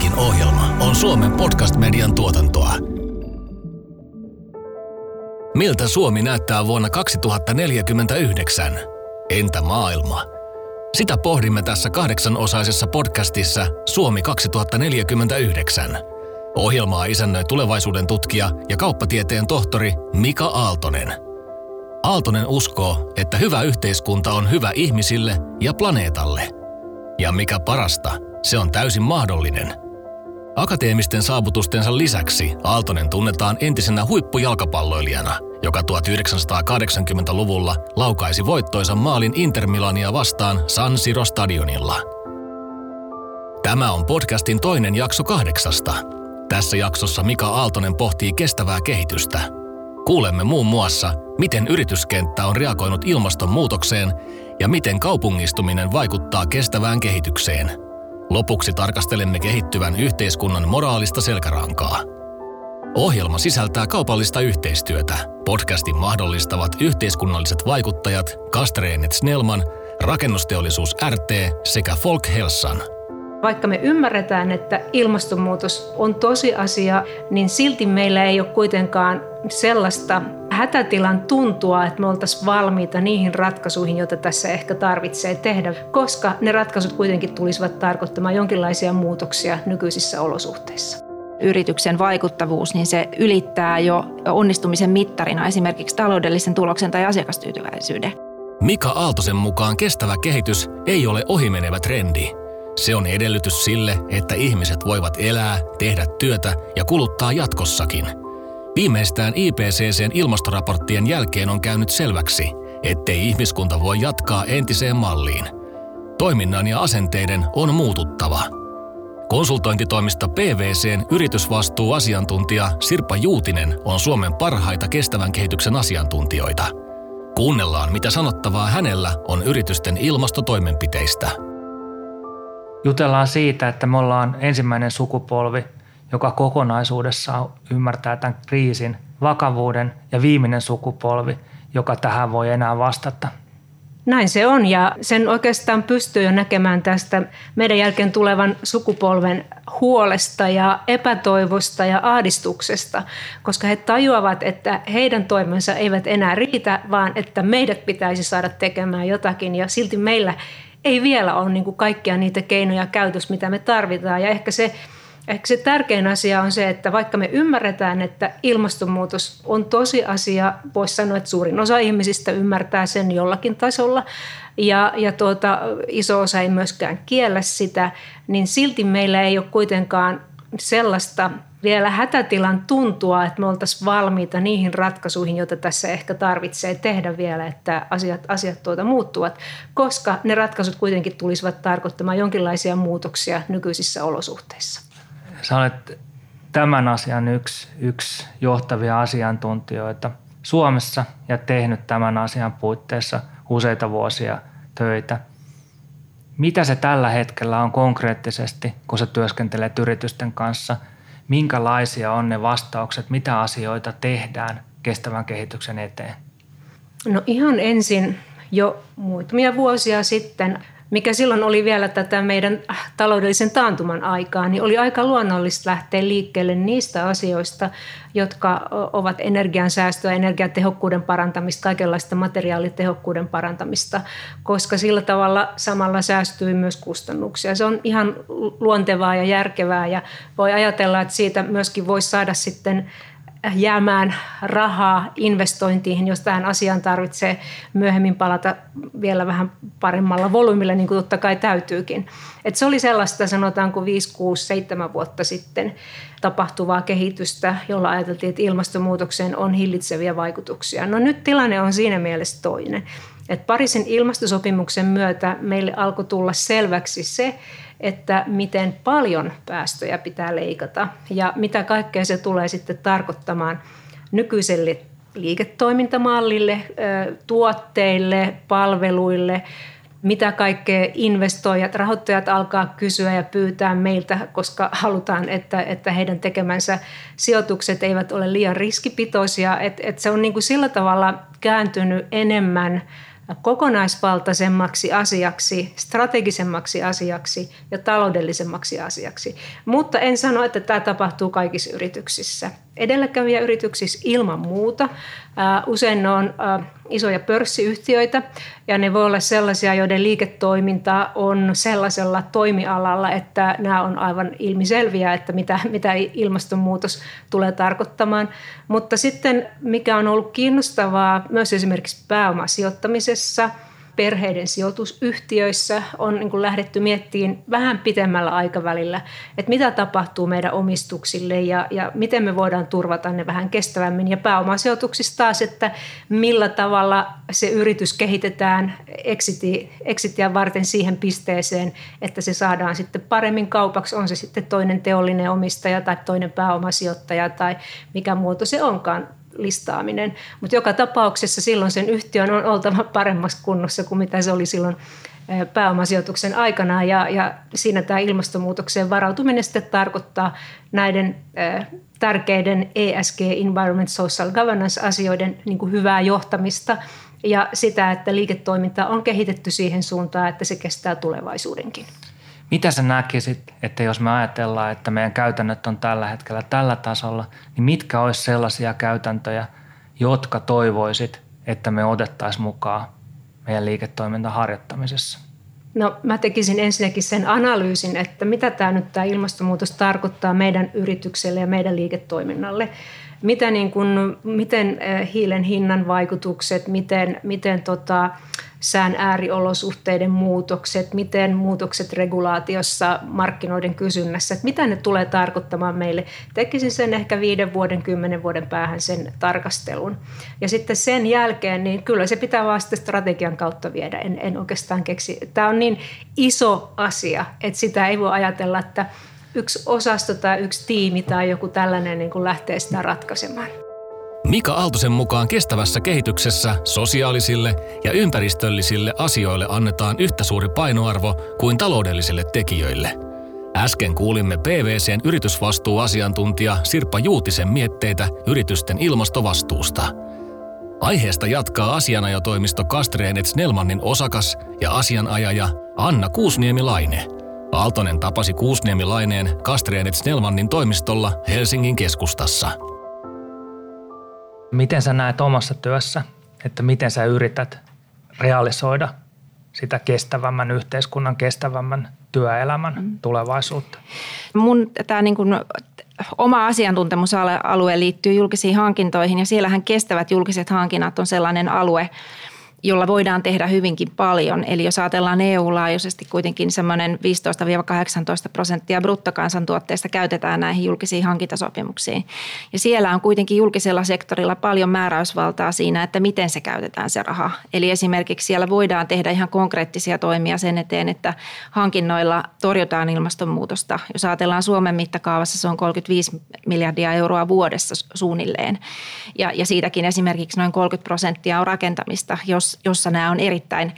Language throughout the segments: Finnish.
Tämäkin ohjelma on Suomen podcast-median tuotantoa. Miltä Suomi näyttää vuonna 2049? Entä maailma? Sitä pohdimme tässä kahdeksanosaisessa podcastissa Suomi 2049. Ohjelmaa isännöi tulevaisuuden tutkija ja kauppatieteen tohtori Mika Aaltonen. Aaltonen uskoo, että hyvä yhteiskunta on hyvä ihmisille ja planeetalle. Ja mikä parasta, se on täysin mahdollinen. Akateemisten saavutustensa lisäksi Aaltonen tunnetaan entisenä huippujalkapalloilijana, joka 1980-luvulla laukaisi voittoisan maalin Inter Milania vastaan San Siro stadionilla. Tämä on podcastin toinen jakso kahdeksasta. Tässä jaksossa Mika Aaltonen pohtii kestävää kehitystä. Kuulemme muun muassa, miten yrityskenttä on reagoinut ilmastonmuutokseen ja miten kaupungistuminen vaikuttaa kestävään kehitykseen. Lopuksi tarkastelemme kehittyvän yhteiskunnan moraalista selkärankaa. Ohjelma sisältää kaupallista yhteistyötä. Podcastin mahdollistavat yhteiskunnalliset vaikuttajat Kastreenet Snellman, Rakennusteollisuus RT sekä Folk Helsan. Vaikka me ymmärretään, että ilmastonmuutos on tosiasia, niin silti meillä ei ole kuitenkaan sellaista hätätilan tuntua, että me oltaisiin valmiita niihin ratkaisuihin, joita tässä ehkä tarvitsee tehdä, koska ne ratkaisut kuitenkin tulisivat tarkoittamaan jonkinlaisia muutoksia nykyisissä olosuhteissa yrityksen vaikuttavuus, niin se ylittää jo onnistumisen mittarina esimerkiksi taloudellisen tuloksen tai asiakastyytyväisyyden. Mika Aaltosen mukaan kestävä kehitys ei ole ohimenevä trendi. Se on edellytys sille, että ihmiset voivat elää, tehdä työtä ja kuluttaa jatkossakin – Viimeistään IPCCn ilmastoraporttien jälkeen on käynyt selväksi, ettei ihmiskunta voi jatkaa entiseen malliin. Toiminnan ja asenteiden on muututtava. Konsultointitoimista PVCn yritysvastuuasiantuntija Sirpa Juutinen on Suomen parhaita kestävän kehityksen asiantuntijoita. Kuunnellaan, mitä sanottavaa hänellä on yritysten ilmastotoimenpiteistä. Jutellaan siitä, että me ollaan ensimmäinen sukupolvi – joka kokonaisuudessaan ymmärtää tämän kriisin vakavuuden ja viimeinen sukupolvi, joka tähän voi enää vastata. Näin se on ja sen oikeastaan pystyy jo näkemään tästä meidän jälkeen tulevan sukupolven huolesta ja epätoivosta ja ahdistuksesta, koska he tajuavat, että heidän toimensa eivät enää riitä, vaan että meidät pitäisi saada tekemään jotakin ja silti meillä ei vielä ole niin kaikkia niitä keinoja käytössä, mitä me tarvitaan ja ehkä se Ehkä se tärkein asia on se, että vaikka me ymmärretään, että ilmastonmuutos on tosiasia, voisi sanoa, että suurin osa ihmisistä ymmärtää sen jollakin tasolla, ja, ja tuota, iso osa ei myöskään kiellä sitä, niin silti meillä ei ole kuitenkaan sellaista vielä hätätilan tuntua, että me oltaisiin valmiita niihin ratkaisuihin, joita tässä ehkä tarvitsee tehdä vielä, että asiat, asiat tuota muuttuvat, koska ne ratkaisut kuitenkin tulisivat tarkoittamaan jonkinlaisia muutoksia nykyisissä olosuhteissa. Sä olet tämän asian yksi, yksi johtavia asiantuntijoita Suomessa ja tehnyt tämän asian puitteissa useita vuosia töitä. Mitä se tällä hetkellä on konkreettisesti, kun sä työskentelet yritysten kanssa? Minkälaisia on ne vastaukset? Mitä asioita tehdään kestävän kehityksen eteen? No ihan ensin jo muutamia vuosia sitten mikä silloin oli vielä tätä meidän taloudellisen taantuman aikaa, niin oli aika luonnollista lähteä liikkeelle niistä asioista, jotka ovat energiansäästöä, energiatehokkuuden parantamista, kaikenlaista materiaalitehokkuuden parantamista, koska sillä tavalla samalla säästyy myös kustannuksia. Se on ihan luontevaa ja järkevää ja voi ajatella, että siitä myöskin voisi saada sitten jäämään rahaa investointiin, jos tähän asiaan tarvitsee myöhemmin palata vielä vähän paremmalla volyymilla, niin kuin totta kai täytyykin. Et se oli sellaista, sanotaanko 5, 6, 7 vuotta sitten tapahtuvaa kehitystä, jolla ajateltiin, että ilmastonmuutokseen on hillitseviä vaikutuksia. No nyt tilanne on siinä mielessä toinen. Et Pariisin ilmastosopimuksen myötä meille alkoi tulla selväksi se, että miten paljon päästöjä pitää leikata ja mitä kaikkea se tulee sitten tarkoittamaan nykyiselle liiketoimintamallille, tuotteille, palveluille, mitä kaikkea investoijat, rahoittajat alkaa kysyä ja pyytää meiltä, koska halutaan, että, että heidän tekemänsä sijoitukset eivät ole liian riskipitoisia. Et, et se on niin kuin sillä tavalla kääntynyt enemmän kokonaisvaltaisemmaksi asiaksi, strategisemmaksi asiaksi ja taloudellisemmaksi asiaksi. Mutta en sano, että tämä tapahtuu kaikissa yrityksissä. Edelläkävijäyrityksissä ilman muuta. Usein ne on isoja pörssiyhtiöitä ja ne voi olla sellaisia, joiden liiketoiminta on sellaisella toimialalla, että nämä on aivan ilmiselviä, että mitä, mitä ilmastonmuutos tulee tarkoittamaan. Mutta sitten mikä on ollut kiinnostavaa myös esimerkiksi pääomasijoittamisessa – perheiden sijoitusyhtiöissä on niin kuin lähdetty miettimään vähän pitemmällä aikavälillä, että mitä tapahtuu meidän omistuksille ja, ja miten me voidaan turvata ne vähän kestävämmin. Ja pääomasijoituksissa taas, että millä tavalla se yritys kehitetään exitiä varten siihen pisteeseen, että se saadaan sitten paremmin kaupaksi, on se sitten toinen teollinen omistaja tai toinen pääomasijoittaja tai mikä muoto se onkaan listaaminen. Mutta joka tapauksessa silloin sen yhtiön on oltava paremmassa kunnossa kuin mitä se oli silloin pääomasijoituksen aikana. Ja, ja siinä tämä ilmastonmuutokseen varautuminen sitten tarkoittaa näiden tärkeiden ESG, Environment Social Governance-asioiden niin hyvää johtamista ja sitä, että liiketoiminta on kehitetty siihen suuntaan, että se kestää tulevaisuudenkin. Mitä sä näkisit, että jos me ajatellaan, että meidän käytännöt on tällä hetkellä tällä tasolla, niin mitkä olisi sellaisia käytäntöjä, jotka toivoisit, että me otettaisiin mukaan meidän liiketoiminnan harjoittamisessa? No mä tekisin ensinnäkin sen analyysin, että mitä tämä nyt tämä ilmastonmuutos tarkoittaa meidän yritykselle ja meidän liiketoiminnalle. Mitä niin kun, miten eh, hiilen hinnan vaikutukset, miten, miten tota, sään ääriolosuhteiden muutokset, miten muutokset regulaatiossa, markkinoiden kysynnässä, että mitä ne tulee tarkoittamaan meille. Tekisin sen ehkä viiden vuoden, kymmenen vuoden päähän sen tarkastelun. Ja sitten sen jälkeen, niin kyllä se pitää sitten strategian kautta viedä. En, en oikeastaan keksi. Tämä on niin iso asia, että sitä ei voi ajatella, että yksi osasto tai yksi tiimi tai joku tällainen niin kuin lähtee sitä ratkaisemaan. Mika Aaltosen mukaan kestävässä kehityksessä sosiaalisille ja ympäristöllisille asioille annetaan yhtä suuri painoarvo kuin taloudellisille tekijöille. Äsken kuulimme PVCn yritysvastuuasiantuntija Sirpa Juutisen mietteitä yritysten ilmastovastuusta. Aiheesta jatkaa asianajotoimisto Kastreenet Snellmannin osakas ja asianajaja Anna Kuusniemi-Laine. Aaltonen tapasi Kuusniemi-Laineen Snellmannin toimistolla Helsingin keskustassa. Miten sä näet omassa työssä, että miten sä yrität realisoida sitä kestävämmän yhteiskunnan, kestävämmän työelämän mm. tulevaisuutta? Mun tämä niin kuin oma asiantuntemusalue liittyy julkisiin hankintoihin ja siellähän kestävät julkiset hankinnat on sellainen alue, jolla voidaan tehdä hyvinkin paljon. Eli jos ajatellaan EU-laajuisesti kuitenkin semmoinen 15-18 prosenttia bruttokansantuotteesta käytetään näihin julkisiin hankintasopimuksiin. Ja siellä on kuitenkin julkisella sektorilla paljon määräysvaltaa siinä, että miten se käytetään se raha. Eli esimerkiksi siellä voidaan tehdä ihan konkreettisia toimia sen eteen, että hankinnoilla torjutaan ilmastonmuutosta. Jos ajatellaan Suomen mittakaavassa, se on 35 miljardia euroa vuodessa suunnilleen. Ja, ja siitäkin esimerkiksi noin 30 prosenttia on rakentamista, jos jossa nämä on erittäin,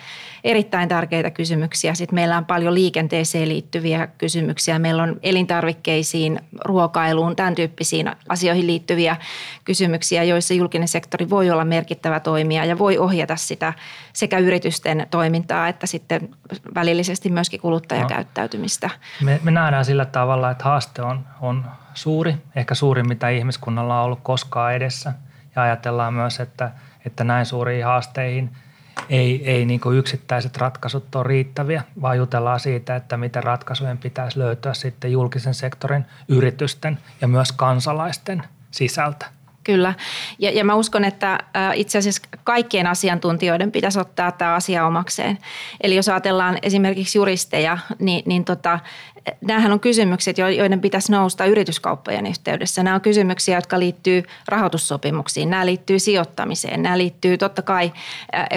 erittäin tärkeitä kysymyksiä. Sitten meillä on paljon liikenteeseen liittyviä kysymyksiä. Meillä on elintarvikkeisiin, ruokailuun, tämän tyyppisiin asioihin liittyviä kysymyksiä, joissa julkinen sektori voi olla merkittävä toimija ja voi ohjata sitä sekä yritysten toimintaa että sitten välillisesti myöskin kuluttajakäyttäytymistä. No. Me, me nähdään sillä tavalla, että haaste on, on suuri, ehkä suurin mitä ihmiskunnalla on ollut koskaan edessä. Ja ajatellaan myös, että – että näin suuriin haasteihin ei, ei niin yksittäiset ratkaisut ole riittäviä, vaan jutellaan siitä, että miten ratkaisujen pitäisi löytyä sitten julkisen sektorin, yritysten ja myös kansalaisten sisältä. Kyllä. Ja, ja mä uskon, että itse asiassa kaikkien asiantuntijoiden pitäisi ottaa tämä asia omakseen. Eli jos ajatellaan esimerkiksi juristeja, niin, niin tota, Nämähän on kysymykset, joiden pitäisi nousta yrityskauppojen yhteydessä. Nämä on kysymyksiä, jotka liittyy rahoitussopimuksiin, nämä liittyy sijoittamiseen, nämä liittyy totta kai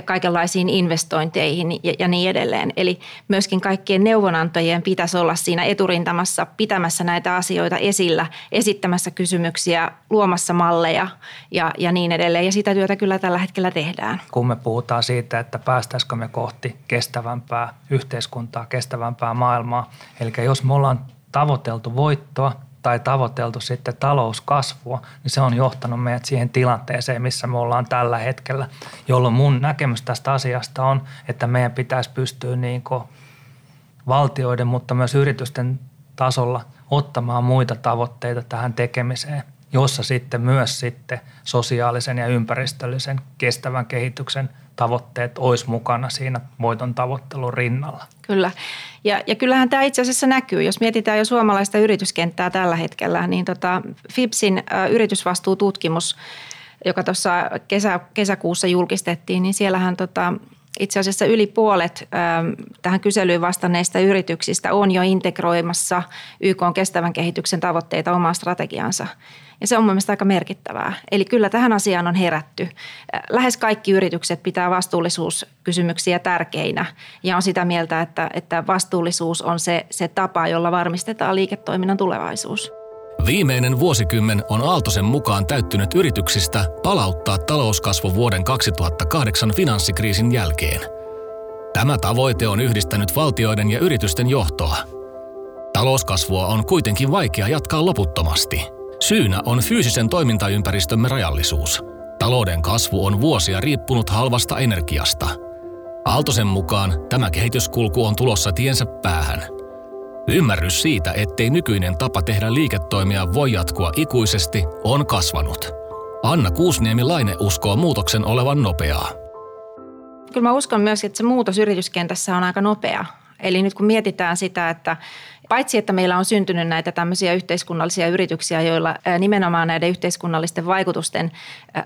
kaikenlaisiin investointeihin ja niin edelleen. Eli myöskin kaikkien neuvonantajien pitäisi olla siinä eturintamassa pitämässä näitä asioita esillä, esittämässä kysymyksiä, luomassa malleja ja, ja niin edelleen. Ja sitä työtä kyllä tällä hetkellä tehdään. Kun me puhutaan siitä, että päästäisikö me kohti kestävämpää yhteiskuntaa, kestävämpää maailmaa, eli jos jos me ollaan tavoiteltu voittoa tai tavoiteltu sitten talouskasvua, niin se on johtanut meidät siihen tilanteeseen, missä me ollaan tällä hetkellä, jolloin mun näkemys tästä asiasta on, että meidän pitäisi pystyä niin valtioiden, mutta myös yritysten tasolla ottamaan muita tavoitteita tähän tekemiseen, jossa sitten myös sitten sosiaalisen ja ympäristöllisen kestävän kehityksen – tavoitteet olisi mukana siinä voiton tavoittelun rinnalla. Kyllä. Ja, ja kyllähän tämä itse asiassa näkyy. Jos mietitään jo suomalaista yrityskenttää tällä hetkellä, niin tota FIPSin yritysvastuututkimus, joka tuossa kesä, kesäkuussa julkistettiin, niin siellähän tota, itse asiassa yli puolet tähän kyselyyn vastanneista yrityksistä on jo integroimassa YK kestävän kehityksen tavoitteita omaan strategiansa. Ja se on mielestäni aika merkittävää. Eli kyllä tähän asiaan on herätty. Lähes kaikki yritykset pitää vastuullisuuskysymyksiä tärkeinä ja on sitä mieltä, että, että vastuullisuus on se, se tapa, jolla varmistetaan liiketoiminnan tulevaisuus. Viimeinen vuosikymmen on Aaltosen mukaan täyttynyt yrityksistä palauttaa talouskasvu vuoden 2008 finanssikriisin jälkeen. Tämä tavoite on yhdistänyt valtioiden ja yritysten johtoa. Talouskasvua on kuitenkin vaikea jatkaa loputtomasti – Syynä on fyysisen toimintaympäristömme rajallisuus. Talouden kasvu on vuosia riippunut halvasta energiasta. Aaltosen mukaan tämä kehityskulku on tulossa tiensä päähän. Ymmärrys siitä, ettei nykyinen tapa tehdä liiketoimia voi jatkua ikuisesti, on kasvanut. Anna Kuusniemi-Laine uskoo muutoksen olevan nopeaa. Kyllä mä uskon myös, että se muutos yrityskentässä on aika nopea. Eli nyt kun mietitään sitä, että Paitsi, että meillä on syntynyt näitä tämmöisiä yhteiskunnallisia yrityksiä, joilla nimenomaan näiden yhteiskunnallisten vaikutusten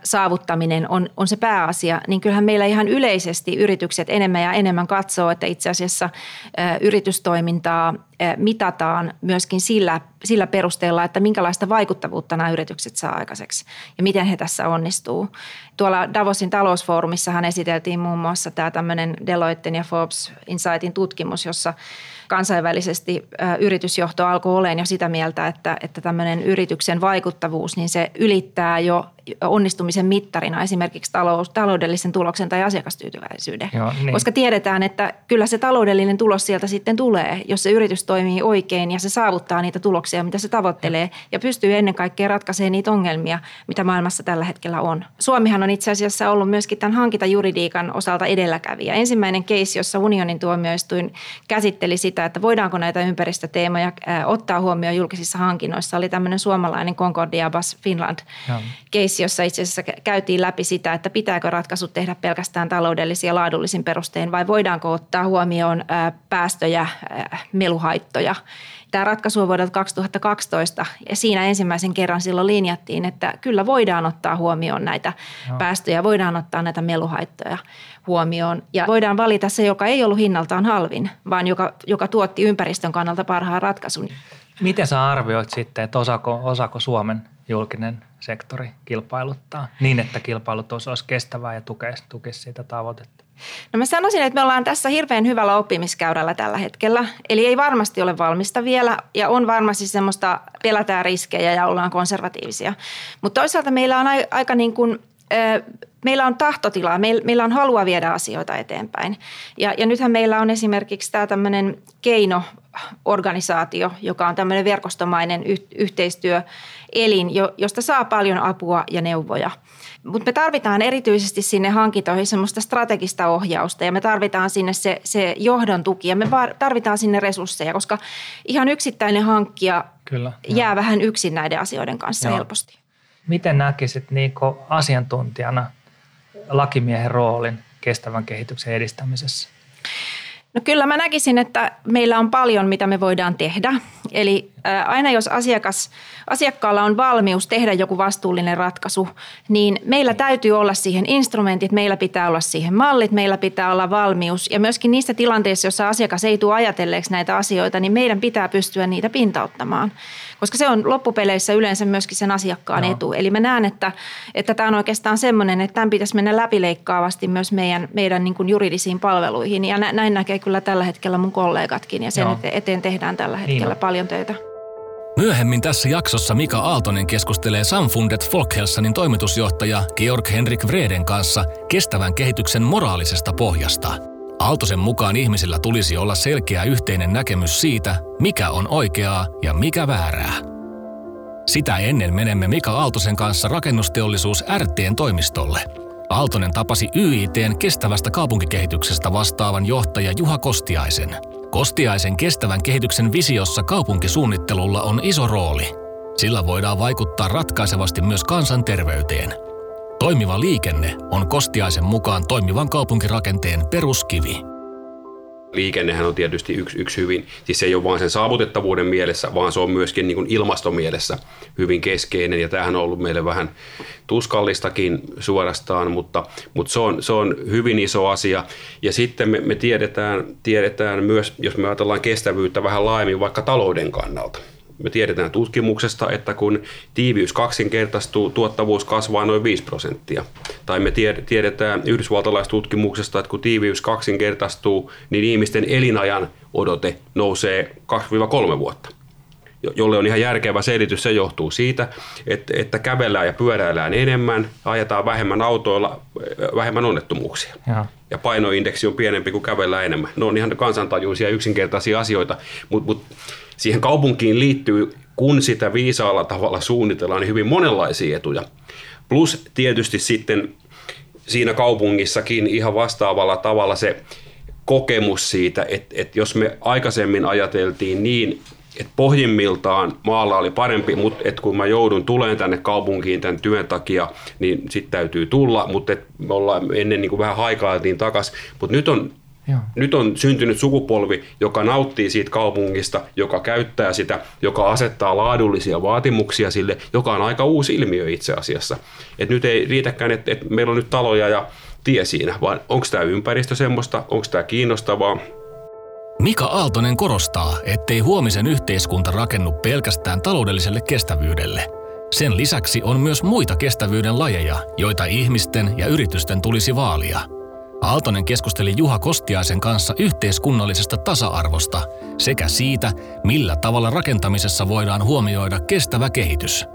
saavuttaminen on, on se pääasia, niin kyllähän meillä ihan yleisesti yritykset enemmän ja enemmän katsoo, että itse asiassa yritystoimintaa mitataan myöskin sillä, sillä perusteella, että minkälaista vaikuttavuutta nämä yritykset saa aikaiseksi ja miten he tässä onnistuu. Tuolla Davosin talousfoorumissahan esiteltiin muun muassa tämä tämmöinen Deloitten ja Forbes Insightin tutkimus, jossa kansainvälisesti yritysjohto alkoi olemaan jo sitä mieltä, että, että tämmöinen yrityksen vaikuttavuus, niin se ylittää jo onnistumisen mittarina esimerkiksi talous, taloudellisen tuloksen tai asiakastyytyväisyyden. Joo, niin. Koska tiedetään, että kyllä se taloudellinen tulos sieltä sitten tulee, jos se yritys toimii oikein ja se saavuttaa niitä tuloksia, mitä se tavoittelee ja pystyy ennen kaikkea ratkaisemaan niitä ongelmia, mitä maailmassa tällä hetkellä on. Suomihan on itse asiassa ollut myöskin tämän hankintajuridiikan osalta edelläkävijä. Ensimmäinen keissi, jossa unionin tuomioistuin käsitteli sitä, että voidaanko näitä ympäristöteemoja ottaa huomioon julkisissa hankinnoissa, oli tämmöinen suomalainen Concordia Bus Finland keissi jossa itse asiassa käytiin läpi sitä, että pitääkö ratkaisut tehdä pelkästään taloudellisia ja laadullisin perustein vai voidaanko ottaa huomioon päästöjä, meluhaittoja. Tämä ratkaisu on vuodelta 2012 ja siinä ensimmäisen kerran silloin linjattiin, että kyllä voidaan ottaa huomioon näitä no. päästöjä, voidaan ottaa näitä meluhaittoja huomioon ja voidaan valita se, joka ei ollut hinnaltaan halvin, vaan joka, joka tuotti ympäristön kannalta parhaan ratkaisun. Miten sä arvioit sitten, että osaako, osaako Suomen julkinen sektori kilpailuttaa niin, että kilpailutus olisi kestävää ja tukisi, tukisi siitä tavoitetta? No mä sanoisin, että me ollaan tässä hirveän hyvällä oppimiskäyrällä tällä hetkellä. Eli ei varmasti ole valmista vielä ja on varmasti semmoista pelätään riskejä ja ollaan konservatiivisia. Mutta toisaalta meillä on aika niin kuin meillä on tahtotilaa, meillä on halua viedä asioita eteenpäin. Ja, ja nythän meillä on esimerkiksi tämä tämmöinen keinoorganisaatio, joka on tämmöinen verkostomainen y- yhteistyöelin, josta saa paljon apua ja neuvoja. Mutta me tarvitaan erityisesti sinne hankintoihin semmoista strategista ohjausta ja me tarvitaan sinne se, se johdon tuki ja me tarvitaan sinne resursseja, koska ihan yksittäinen hankkija Kyllä, jää jo. vähän yksin näiden asioiden kanssa Joo. helposti. Miten näkisit niin asiantuntijana lakimiehen roolin kestävän kehityksen edistämisessä? No kyllä mä näkisin, että meillä on paljon, mitä me voidaan tehdä. Eli aina jos asiakas, asiakkaalla on valmius tehdä joku vastuullinen ratkaisu, niin meillä täytyy olla siihen instrumentit, meillä pitää olla siihen mallit, meillä pitää olla valmius. Ja myöskin niissä tilanteissa, joissa asiakas ei tule ajatelleeksi näitä asioita, niin meidän pitää pystyä niitä pintauttamaan koska se on loppupeleissä yleensä myöskin sen asiakkaan no. etu. Eli mä näen, että, että tämä on oikeastaan semmoinen, että tämän pitäisi mennä läpileikkaavasti myös meidän, meidän niin kuin juridisiin palveluihin. Ja näin näkee kyllä tällä hetkellä mun kollegatkin ja sen no. eteen tehdään tällä niin hetkellä niin paljon töitä. Myöhemmin tässä jaksossa Mika Aaltonen keskustelee Samfundet Folkhelsanin toimitusjohtaja Georg Henrik Vreden kanssa kestävän kehityksen moraalisesta pohjasta – Aaltosen mukaan ihmisillä tulisi olla selkeä yhteinen näkemys siitä, mikä on oikeaa ja mikä väärää. Sitä ennen menemme Mika Aaltosen kanssa rakennusteollisuus RTn toimistolle. Aaltonen tapasi YITn kestävästä kaupunkikehityksestä vastaavan johtaja Juha Kostiaisen. Kostiaisen kestävän kehityksen visiossa kaupunkisuunnittelulla on iso rooli. Sillä voidaan vaikuttaa ratkaisevasti myös kansanterveyteen. Toimiva liikenne on Kostiaisen mukaan toimivan kaupunkirakenteen peruskivi. Liikennehän on tietysti yksi, yksi hyvin, siis se ei ole vain sen saavutettavuuden mielessä, vaan se on myöskin niin ilmastomielessä hyvin keskeinen, ja tämähän on ollut meille vähän tuskallistakin suorastaan, mutta, mutta se, on, se on hyvin iso asia. Ja sitten me, me tiedetään, tiedetään myös, jos me ajatellaan kestävyyttä vähän laajemmin vaikka talouden kannalta, me tiedetään tutkimuksesta, että kun tiiviys kaksinkertaistuu, tuottavuus kasvaa noin 5 prosenttia. Tai me tiedetään yhdysvaltalaistutkimuksesta, että kun tiiviys kaksinkertaistuu, niin ihmisten elinajan odote nousee 2-3 vuotta jolle on ihan järkevä selitys. Se johtuu siitä, että, että kävellään ja pyöräillään enemmän, ajetaan vähemmän autoilla, vähemmän onnettomuuksia. Ja. ja painoindeksi on pienempi kuin kävellään enemmän. Ne on ihan kansantajuisia yksinkertaisia asioita, mutta mut siihen kaupunkiin liittyy, kun sitä viisaalla tavalla suunnitellaan, niin hyvin monenlaisia etuja. Plus tietysti sitten siinä kaupungissakin ihan vastaavalla tavalla se kokemus siitä, että, että jos me aikaisemmin ajateltiin niin, että pohjimmiltaan maalla oli parempi, mutta että kun mä joudun tulemaan tänne kaupunkiin tämän työn takia, niin sitten täytyy tulla, mutta me ollaan ennen niin kuin vähän haikailtiin takaisin. Mutta nyt on Joo. Nyt on syntynyt sukupolvi, joka nauttii siitä kaupungista, joka käyttää sitä, joka asettaa laadullisia vaatimuksia sille, joka on aika uusi ilmiö itse asiassa. Et nyt ei riitäkään, että et meillä on nyt taloja ja tie siinä, vaan onko tämä ympäristö semmoista, onko tämä kiinnostavaa, Mika Aaltonen korostaa, ettei huomisen yhteiskunta rakennu pelkästään taloudelliselle kestävyydelle. Sen lisäksi on myös muita kestävyyden lajeja, joita ihmisten ja yritysten tulisi vaalia – Aaltonen keskusteli Juha Kostiaisen kanssa yhteiskunnallisesta tasa-arvosta sekä siitä, millä tavalla rakentamisessa voidaan huomioida kestävä kehitys.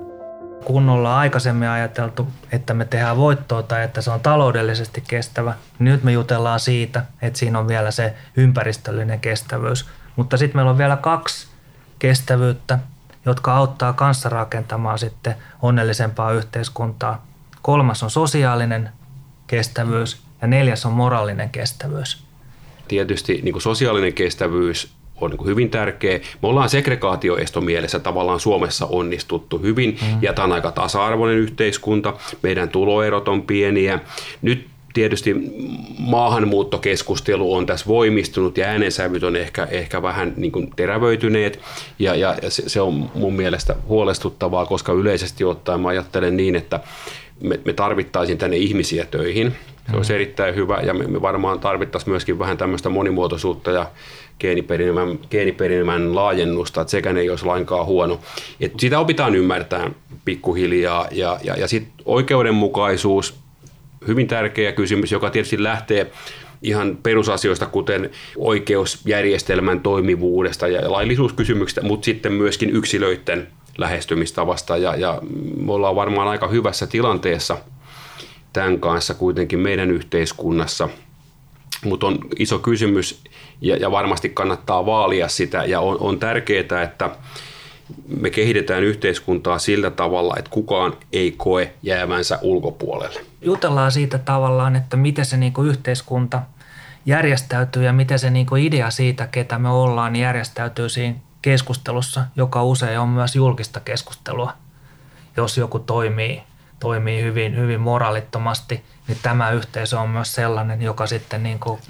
Kun ollaan aikaisemmin ajateltu, että me tehdään voittoa tai että se on taloudellisesti kestävä, niin nyt me jutellaan siitä, että siinä on vielä se ympäristöllinen kestävyys. Mutta sitten meillä on vielä kaksi kestävyyttä, jotka auttaa kanssa rakentamaan sitten onnellisempaa yhteiskuntaa. Kolmas on sosiaalinen kestävyys ja neljäs on moraalinen kestävyys. Tietysti niin kuin sosiaalinen kestävyys on niin kuin hyvin tärkeä. Me ollaan segregaatioestomielessä tavallaan Suomessa onnistuttu hyvin mm. ja tämä on aika tasa-arvoinen yhteiskunta. Meidän tuloerot on pieniä. Nyt tietysti maahanmuuttokeskustelu on tässä voimistunut ja äänensävyt on ehkä, ehkä vähän niin kuin terävöityneet ja, ja se, se on mun mielestä huolestuttavaa, koska yleisesti ottaen mä ajattelen niin, että me, me tarvittaisiin tänne ihmisiä töihin. Se olisi erittäin hyvä ja me, varmaan tarvittaisiin myöskin vähän tämmöistä monimuotoisuutta ja geeniperimän, geeniperimän laajennusta, että sekään ei olisi lainkaan huono. Et sitä opitaan ymmärtää pikkuhiljaa ja, ja, ja sitten oikeudenmukaisuus, hyvin tärkeä kysymys, joka tietysti lähtee ihan perusasioista, kuten oikeusjärjestelmän toimivuudesta ja laillisuuskysymyksistä, mutta sitten myöskin yksilöiden lähestymistavasta ja, ja me ollaan varmaan aika hyvässä tilanteessa tämän kanssa kuitenkin meidän yhteiskunnassa, mutta on iso kysymys ja, ja varmasti kannattaa vaalia sitä ja on, on tärkeää, että me kehitetään yhteiskuntaa sillä tavalla, että kukaan ei koe jäävänsä ulkopuolelle. Jutellaan siitä tavallaan, että miten se niinku yhteiskunta järjestäytyy ja miten se niinku idea siitä, ketä me ollaan, niin järjestäytyy siinä keskustelussa, joka usein on myös julkista keskustelua. Jos joku toimii, toimii hyvin, hyvin moraalittomasti, niin tämä yhteisö on myös sellainen, joka sitten niin kuin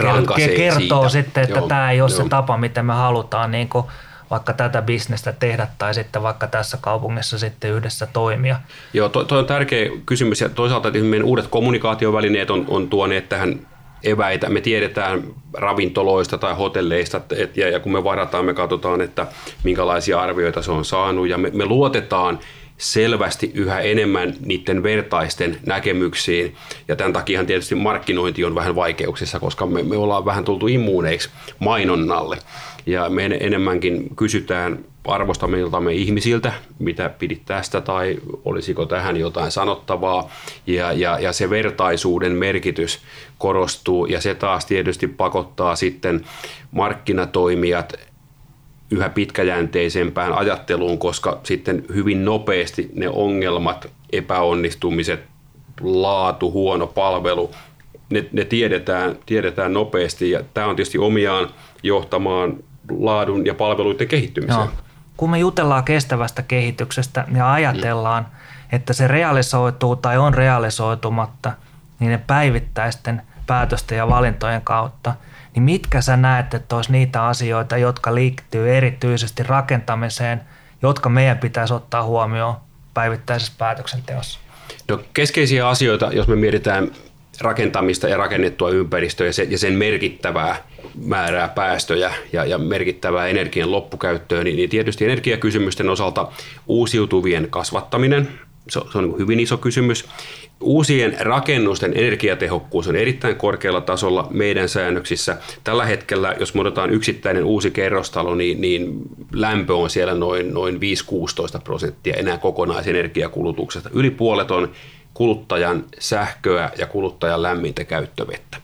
kertoo siitä. sitten, että joo, tämä ei ole joo. se tapa, miten me halutaan niin kuin vaikka tätä bisnestä tehdä tai sitten vaikka tässä kaupungissa sitten yhdessä toimia. Joo, tuo to on tärkeä kysymys ja toisaalta meidän uudet kommunikaatiovälineet on, on tuoneet tähän eväitä. Me tiedetään ravintoloista tai hotelleista, et, ja, ja kun me varataan, me katsotaan, että minkälaisia arvioita se on saanut, ja me, me luotetaan selvästi yhä enemmän niiden vertaisten näkemyksiin. Ja tämän takia tietysti markkinointi on vähän vaikeuksissa, koska me, me ollaan vähän tultu immuuneiksi mainonnalle. Ja me enemmänkin kysytään arvostamiltamme ihmisiltä, mitä pidit tästä tai olisiko tähän jotain sanottavaa. Ja, ja, ja se vertaisuuden merkitys korostuu ja se taas tietysti pakottaa sitten markkinatoimijat yhä pitkäjänteisempään ajatteluun, koska sitten hyvin nopeasti ne ongelmat, epäonnistumiset, laatu, huono palvelu, ne, ne tiedetään, tiedetään nopeasti ja tämä on tietysti omiaan johtamaan laadun ja palveluiden kehittymiseen. Joo. Kun me jutellaan kestävästä kehityksestä ja ajatellaan, mm. että se realisoituu tai on realisoitumatta niin päivittäisten päätösten ja valintojen kautta, niin mitkä sä näet, että olisi niitä asioita, jotka liittyy erityisesti rakentamiseen, jotka meidän pitäisi ottaa huomioon päivittäisessä päätöksenteossa? No, keskeisiä asioita, jos me mietitään rakentamista ja rakennettua ympäristöä ja sen merkittävää määrää päästöjä ja, merkittävää energian loppukäyttöä, niin, niin tietysti energiakysymysten osalta uusiutuvien kasvattaminen, se on, niin hyvin iso kysymys. Uusien rakennusten energiatehokkuus on erittäin korkealla tasolla meidän säännöksissä. Tällä hetkellä, jos me otetaan yksittäinen uusi kerrostalo, niin, niin lämpö on siellä noin, noin 5-16 prosenttia enää kokonaisenergiakulutuksesta. Yli puolet on kuluttajan sähköä ja kuluttajan lämmintä käyttövettä.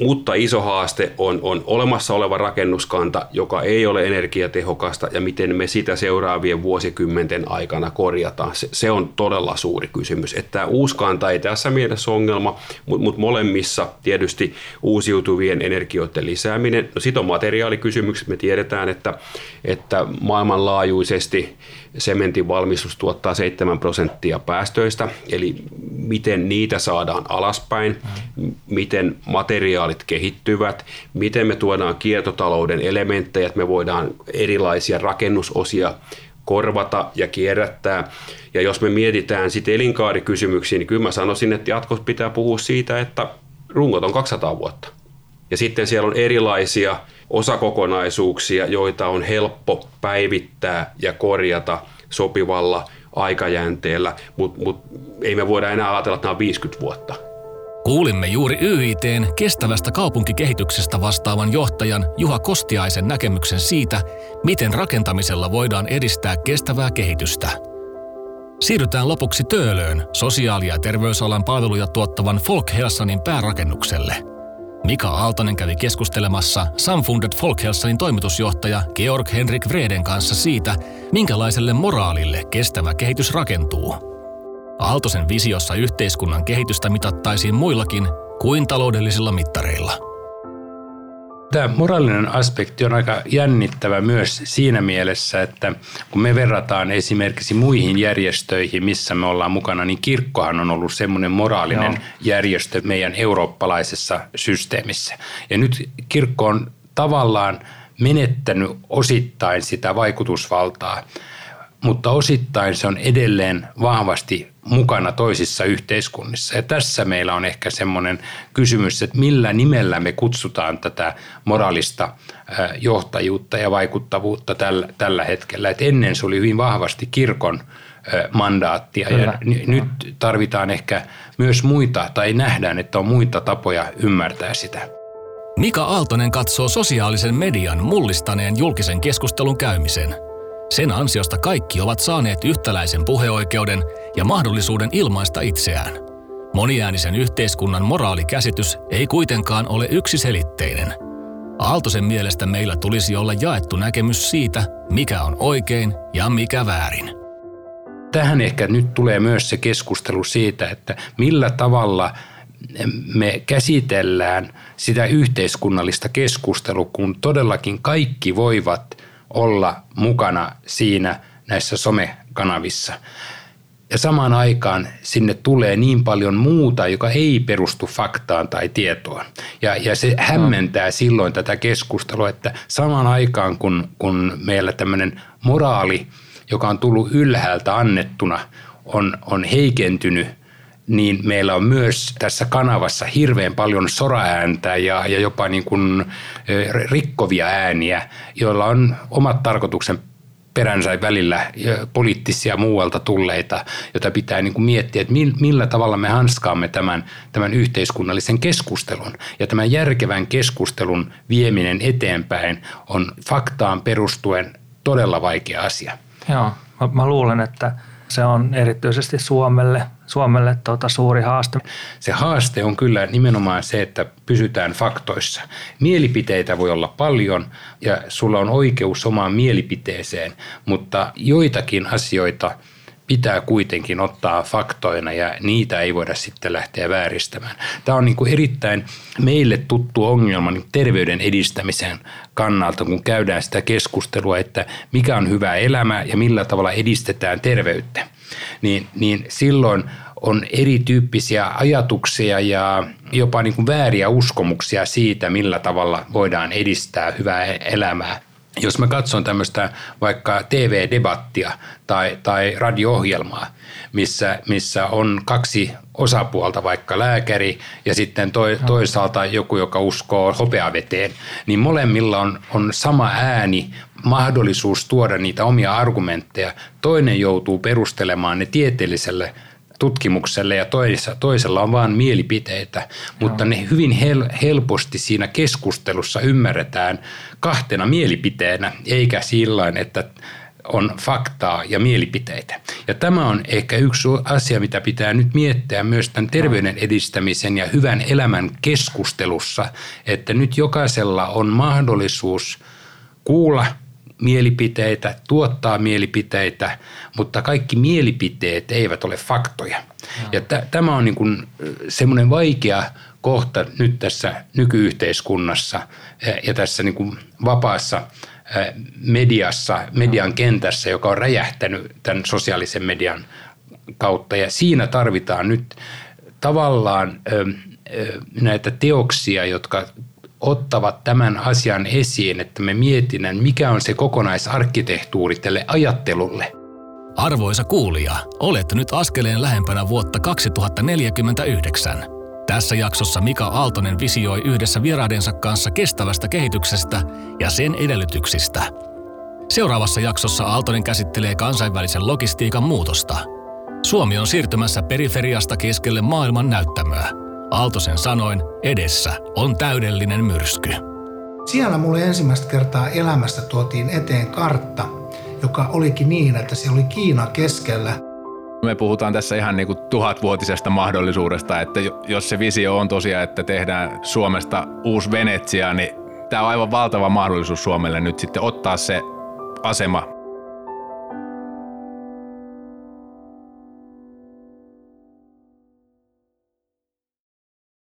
Mutta iso haaste on, on olemassa oleva rakennuskanta, joka ei ole energiatehokasta ja miten me sitä seuraavien vuosikymmenten aikana korjataan. Se, se on todella suuri kysymys. Että tämä uusi kanta ei tässä mielessä ongelma, mutta mut molemmissa tietysti uusiutuvien energioiden lisääminen. No sitten on materiaalikysymykset. Me tiedetään, että, että maailmanlaajuisesti sementin valmistus tuottaa 7 prosenttia päästöistä, eli miten niitä saadaan alaspäin, miten materiaalit kehittyvät, miten me tuodaan kiertotalouden elementtejä, että me voidaan erilaisia rakennusosia korvata ja kierrättää. Ja jos me mietitään sitten elinkaarikysymyksiä, niin kyllä mä sanoisin, että jatkossa pitää puhua siitä, että rungot on 200 vuotta. Ja sitten siellä on erilaisia osakokonaisuuksia, joita on helppo päivittää ja korjata sopivalla aikajänteellä, mutta mut ei me voida enää ajatella, että nämä on 50 vuotta. Kuulimme juuri YITn kestävästä kaupunkikehityksestä vastaavan johtajan Juha Kostiaisen näkemyksen siitä, miten rakentamisella voidaan edistää kestävää kehitystä. Siirrytään lopuksi Töölöön, sosiaali- ja terveysalan palveluja tuottavan Folk Helsanin päärakennukselle – Mika Aaltonen kävi keskustelemassa Samfundet Folkhälsanin toimitusjohtaja Georg Henrik Vreden kanssa siitä, minkälaiselle moraalille kestävä kehitys rakentuu. Aaltosen visiossa yhteiskunnan kehitystä mitattaisiin muillakin kuin taloudellisilla mittareilla. Tämä moraalinen aspekti on aika jännittävä myös siinä mielessä, että kun me verrataan esimerkiksi muihin järjestöihin, missä me ollaan mukana, niin kirkkohan on ollut semmoinen moraalinen Joo. järjestö meidän eurooppalaisessa systeemissä. Ja nyt kirkko on tavallaan menettänyt osittain sitä vaikutusvaltaa mutta osittain se on edelleen vahvasti mukana toisissa yhteiskunnissa. Ja tässä meillä on ehkä semmoinen kysymys, että millä nimellä me kutsutaan tätä moraalista johtajuutta ja vaikuttavuutta tällä, tällä hetkellä. Et ennen se oli hyvin vahvasti kirkon mandaattia Kyllä. ja n- nyt tarvitaan ehkä myös muita tai nähdään, että on muita tapoja ymmärtää sitä. Mika Aaltonen katsoo sosiaalisen median mullistaneen julkisen keskustelun käymisen – sen ansiosta kaikki ovat saaneet yhtäläisen puheoikeuden ja mahdollisuuden ilmaista itseään. Moniäänisen yhteiskunnan moraalikäsitys ei kuitenkaan ole yksiselitteinen. Aaltosen mielestä meillä tulisi olla jaettu näkemys siitä, mikä on oikein ja mikä väärin. Tähän ehkä nyt tulee myös se keskustelu siitä, että millä tavalla me käsitellään sitä yhteiskunnallista keskustelua, kun todellakin kaikki voivat – olla mukana siinä näissä somekanavissa. Ja samaan aikaan sinne tulee niin paljon muuta, joka ei perustu faktaan tai tietoon. Ja, ja se hämmentää silloin tätä keskustelua, että samaan aikaan kun, kun meillä tämmöinen moraali, joka on tullut ylhäältä annettuna, on, on heikentynyt – niin meillä on myös tässä kanavassa hirveän paljon soraääntä ja, ja jopa niin kuin rikkovia ääniä, joilla on omat tarkoituksen peränsä välillä poliittisia muualta tulleita, jota pitää niin kuin miettiä, että millä tavalla me hanskaamme tämän, tämän yhteiskunnallisen keskustelun. Ja tämän järkevän keskustelun vieminen eteenpäin on faktaan perustuen todella vaikea asia. Joo, mä, mä luulen, että Se on erityisesti Suomelle, Suomelle tuota suuri haaste. Se haaste on kyllä nimenomaan se, että pysytään faktoissa. Mielipiteitä voi olla paljon ja sulla on oikeus omaan mielipiteeseen, mutta joitakin asioita – pitää kuitenkin ottaa faktoina ja niitä ei voida sitten lähteä vääristämään. Tämä on niin kuin erittäin meille tuttu ongelma niin terveyden edistämisen kannalta, kun käydään sitä keskustelua, että mikä on hyvä elämä ja millä tavalla edistetään terveyttä. Niin, niin silloin on erityyppisiä ajatuksia ja jopa niin kuin vääriä uskomuksia siitä, millä tavalla voidaan edistää hyvää elämää jos mä katson tämmöistä vaikka TV-debattia tai, tai radio-ohjelmaa, missä, missä on kaksi osapuolta, vaikka lääkäri ja sitten toi, toisaalta joku, joka uskoo hopeaveteen, niin molemmilla on, on sama ääni, mahdollisuus tuoda niitä omia argumentteja. Toinen joutuu perustelemaan ne tieteelliselle tutkimukselle ja toisella, toisella on vain mielipiteitä, mutta ne hyvin hel, helposti siinä keskustelussa ymmärretään kahtena mielipiteenä, eikä sillä että on faktaa ja mielipiteitä. Ja tämä on ehkä yksi asia, mitä pitää nyt miettiä myös tämän terveyden edistämisen ja hyvän elämän keskustelussa, että nyt jokaisella on mahdollisuus kuulla – mielipiteitä, tuottaa mielipiteitä, mutta kaikki mielipiteet eivät ole faktoja. No. Ja t- tämä on niin kuin semmoinen vaikea kohta nyt tässä nykyyhteiskunnassa ja tässä niin kuin vapaassa mediassa, median kentässä, joka on räjähtänyt tämän sosiaalisen median kautta. Ja siinä tarvitaan nyt tavallaan näitä teoksia, jotka ottavat tämän asian esiin, että me mietinnän, mikä on se kokonaisarkkitehtuuri tälle ajattelulle. Arvoisa kuulija, olet nyt askeleen lähempänä vuotta 2049. Tässä jaksossa Mika Aaltonen visioi yhdessä vieraidensa kanssa kestävästä kehityksestä ja sen edellytyksistä. Seuraavassa jaksossa Aaltonen käsittelee kansainvälisen logistiikan muutosta. Suomi on siirtymässä periferiasta keskelle maailman näyttämöä – Aaltosen sanoin, edessä on täydellinen myrsky. Siellä mulle ensimmäistä kertaa elämästä tuotiin eteen kartta, joka olikin niin, että se oli Kiina keskellä. Me puhutaan tässä ihan niin kuin tuhatvuotisesta mahdollisuudesta, että jos se visio on tosiaan, että tehdään Suomesta uusi Venetsia, niin tämä on aivan valtava mahdollisuus Suomelle nyt sitten ottaa se asema